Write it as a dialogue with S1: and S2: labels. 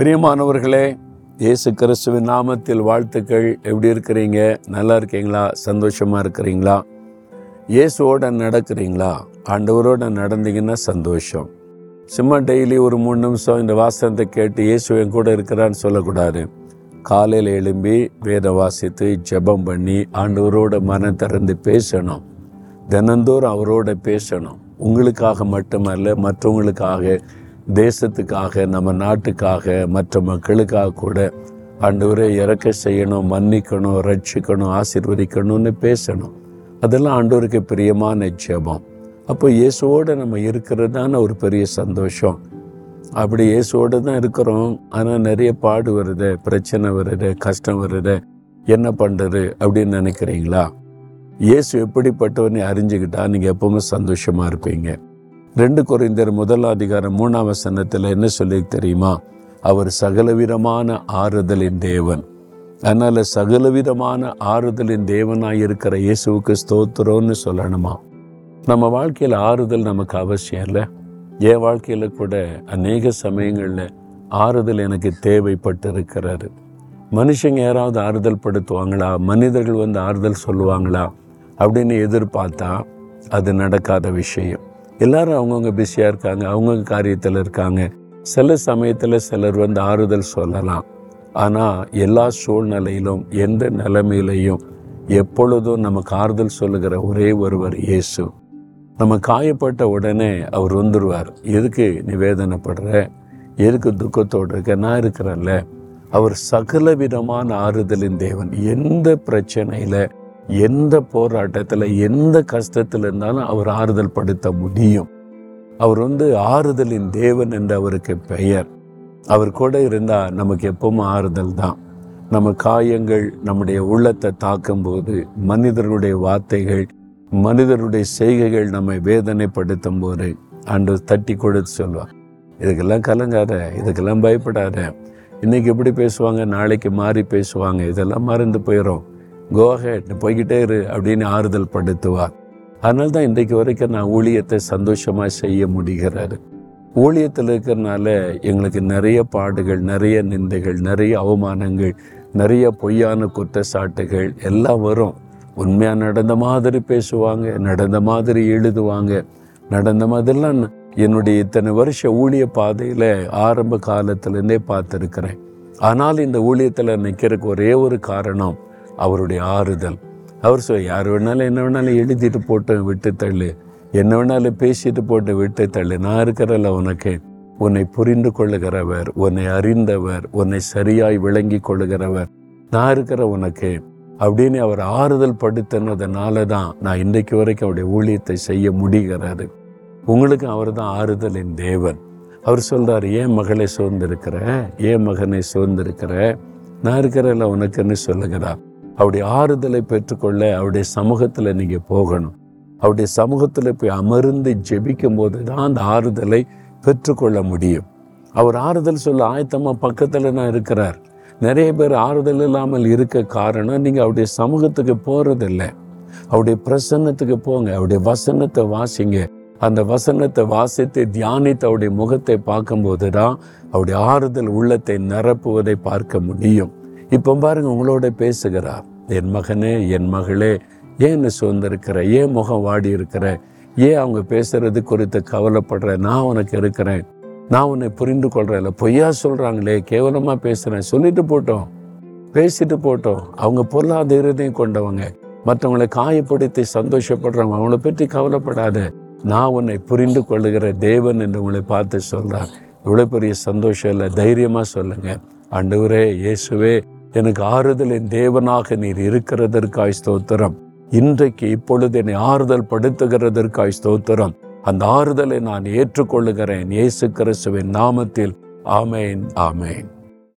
S1: பிரியமானவர்களே இயேசு கிறிஸ்துவின் நாமத்தில் வாழ்த்துக்கள். எப்படி இருக்கிறீங்க? நல்லா இருக்கீங்களா? சந்தோஷமாக இருக்கிறீங்களா? இயேசுவோட நடக்கிறீங்களா? ஆண்டவரோட நடந்தீங்கன்னா சந்தோஷம். சும்மா டெய்லி ஒரு மூணு நிமிஷம் இந்த வாசனத்தை கேட்டு இயேசு என் கூட இருக்கிறான்னு சொல்லக்கூடாது. காலையில் எழும்பி வேத வாசித்து ஜெபம் பண்ணி ஆண்டவரோட மனம் திறந்து பேசணும். தினந்தோறும் அவரோட பேசணும். உங்களுக்காக மட்டுமல்ல மற்றவங்களுக்காக தேசத்துக்காக நம்ம நாட்டுக்காக மற்ற மக்களுக்காக கூட ஆண்டவரை இறக்க செய்யணும் மன்னிக்கணும் ரட்சிக்கணும் ஆசிர்வதிக்கணும்னு பேசணும். அதெல்லாம் ஆண்டவருக்கு பிரியமான ஜெபம். அப்போ இயேசுவோடு நம்ம இருக்கிறது தானே ஒரு பெரிய சந்தோஷம். அப்படி இயேசுவோடு தான் இருக்கிறோம். ஆனால் நிறைய பாடு வருது பிரச்சனை வருது கஷ்டம் வருது. என்ன பண்ணுறது அப்படின்னு நினைக்கிறீங்களா? இயேசு எப்படிப்பட்டவனே அறிஞ்சுக்கிட்டா நீங்கள் எப்பவுமே சந்தோஷமாக இருப்பீங்க. ரெண்டு குறைந்தர் முதல் அதிகாரம் மூணாம் வசனத்தில் என்ன சொல்லி தெரியுமா? அவர் சகலவிதமான ஆறுதலின் தேவன். அதனால் சகலவிதமான ஆறுதலின் தேவனாக இருக்கிற இயேசுவுக்கு ஸ்தோத்திரம்னு சொல்லணுமா? நம்ம வாழ்க்கையில் ஆறுதல் நமக்கு அவசியம் இல்லை. என் வாழ்க்கையில் கூட அநேக சமயங்களில் ஆறுதல் எனக்கு தேவைப்பட்டு இருக்கிறாரு மனுஷங்க யாராவது ஆறுதல் படுத்துவாங்களா? மனிதர்கள் வந்து ஆறுதல் சொல்லுவாங்களா? அப்படின்னு எதிர்பார்த்தா அது நடக்காத விஷயம். எல்லாரும் அவங்கவுங்க பிஸியாக இருக்காங்க அவங்கவுங்க காரியத்தில் இருக்காங்க. சில சமயத்தில் சிலர் வந்து ஆறுதல் சொல்லலாம். ஆனால் எல்லா சூழ்நிலையிலும் எந்த நிலைமையிலையும் எப்பொழுதும் நமக்கு ஆறுதல் சொல்லுகிற ஒரே ஒருவர் இயேசு. நம்ம காயப்பட்ட உடனே அவர் வந்துடுவார் எதுக்கு நிவேதனைப்படுற எதுக்கு துக்கத்தோடு இருக்க? நான் இருக்கிறேன்ல. அவர் சகல விதமான ஆறுதலின் தேவன். எந்த பிரச்சனையில் எந்த போராட்டத்தில் எந்த கஷ்டத்தில் இருந்தாலும் அவர் ஆறுதல் படுத்த முடியும். அவர் வந்து ஆறுதலின் தேவன் என்று அவருக்கு பெயர். அவர் கூட இருந்தால் நமக்கு எப்பவும் ஆறுதல் தான். நம்ம காயங்கள் நம்முடைய உள்ளத்தை தாக்கும்போது மனிதர்களுடைய வார்த்தைகள் மனிதருடைய செய்கைகள் நம்மை வேதனைப்படுத்தும் போது அன்று தட்டி கொடுத்து சொல்லுவார் இதுக்கெல்லாம் கலங்காத இதுக்கெல்லாம் பயப்படாத. இன்னைக்கு எப்படி பேசுவாங்க நாளைக்கு மாறி பேசுவாங்க இதெல்லாம் மறந்து போயிடும் கோஹெட் போய்கிட்டே இரு அப்படின்னு ஆறுதல் படுத்துவார். அதனால தான் இன்றைக்கு வரைக்கும் நான் ஊழியத்தை சந்தோஷமாக செய்ய முடிகிறாரு ஊழியத்தில் இருக்கிறனால எங்களுக்கு நிறைய பாடுகள் நிறைய நிந்தைகள் நிறைய அவமானங்கள் நிறைய பொய்யான குற்றச்சாட்டுகள் எல்லாம் வரும். உண்மையாக நடந்த மாதிரி பேசுவாங்க நடந்த மாதிரி எழுதுவாங்க. நடந்த மாதிரிலாம் என்னுடைய இத்தனை வருஷ ஊழிய பாதையில் ஆரம்ப காலத்துலேருந்தே பார்த்துருக்குறேன். ஆனால் இந்த ஊழியத்தில் நிற்கிறதுக்கு ஒரே ஒரு காரணம் அவருடைய ஆறுதல். அவர் சொல் யார் வேணாலும் என்ன வேணாலும் எழுதிட்டு போட்டு விட்டு தள்ளு. என்ன வேணாலும் பேசிட்டு போட்டு விட்டு தள்ளு. நான் இருக்கிறல்ல உனக்கு. உன்னை புரிந்து கொள்ளுகிறவர் உன்னை அறிந்தவர் உன்னை சரியாய் விளங்கி கொள்ளுகிறவர். நான் இருக்கிற உனக்கு. அப்படின்னு அவர் ஆறுதல் படுத்தினதுனால தான் நான் இன்றைக்கு வரைக்கும் அவருடைய ஊழியத்தை செய்ய முடிகிறாரு உங்களுக்கு அவர் தான் ஆறுதலின் தேவன். அவர் சொல்கிறார் ஏன் மகளை சோர்ந்திருக்கிற? ஏன் மகனை சோர்ந்திருக்கிற? நான் இருக்கிறல்ல உனக்குன்னு சொல்லுகிறார் அவருடைய ஆறுதலை பெற்றுக்கொள்ள அவருடைய சமூகத்தில் நீங்கள் போகணும். அவருடைய சமூகத்தில் போய் அமர்ந்து ஜெபிக்கும் போது தான் அந்த ஆறுதலை பெற்றுக்கொள்ள முடியும். அவர் ஆறுதல் சொல்ல ஆயத்தமாக பக்கத்தில் நான் இருக்கிறார். நிறைய பேர் ஆறுதல் இல்லாமல் இருக்க காரணம் நீங்கள் அவருடைய சமூகத்துக்கு போகிறதில்ல அவருடைய பிரசன்னத்துக்கு போங்க. அவருடைய வசனத்தை வாசிங்க. அந்த வசனத்தை வாசித்து தியானித்து அவருடைய முகத்தை பார்க்கும்போது தான் அவருடைய ஆறுதல் உள்ளத்தை நிரப்புவதை பார்க்க முடியும். இப்போ பாருங்க உங்களோட பேசுகிறார் என் மகனே என் மகளே ஏன் என்ன சுதந்திருக்கிற ஏன் முகம் வாடி இருக்கிற ஏன் அவங்க பேசுறது குறித்து கவலைப்படுற? நான் உனக்கு இருக்கிறேன். நான் உன்னை புரிந்து கொள்றேன்ல பொய்யா சொல்றாங்களே கேவலமா பேசுறேன். சொல்லிட்டு போட்டோம். பேசிட்டு போட்டோம். அவங்க பொருளாத இருதையும் கொண்டவங்க. மற்றவங்களை காயப்படுத்தி சந்தோஷப்படுறவங்க. அவங்கள பற்றி கவலைப்படாத. நான் உன்னை புரிந்து கொள்ளுகிற தேவன் என்று உங்களை பார்த்து சொல்றார். இவ்வளோ பெரிய சந்தோஷம் இல்லை. தைரியமா சொல்லுங்க. ஆண்டவரே இயேசுவே எனக்கு ஆறுதல் என் தேவனாக நீர் இருக்கிறதற்காய் ஸ்தோத்திரம். இன்றைக்கு இப்பொழுது என்னை ஆறுதல் படுத்துகிறதற்காய் ஸ்தோத்திரம். அந்த ஆறுதலை நான் ஏற்றுக்கொள்ளுகிறேன். இயேசு கிறிஸ்துவின் நாமத்தில். ஆமேன் ஆமேன்.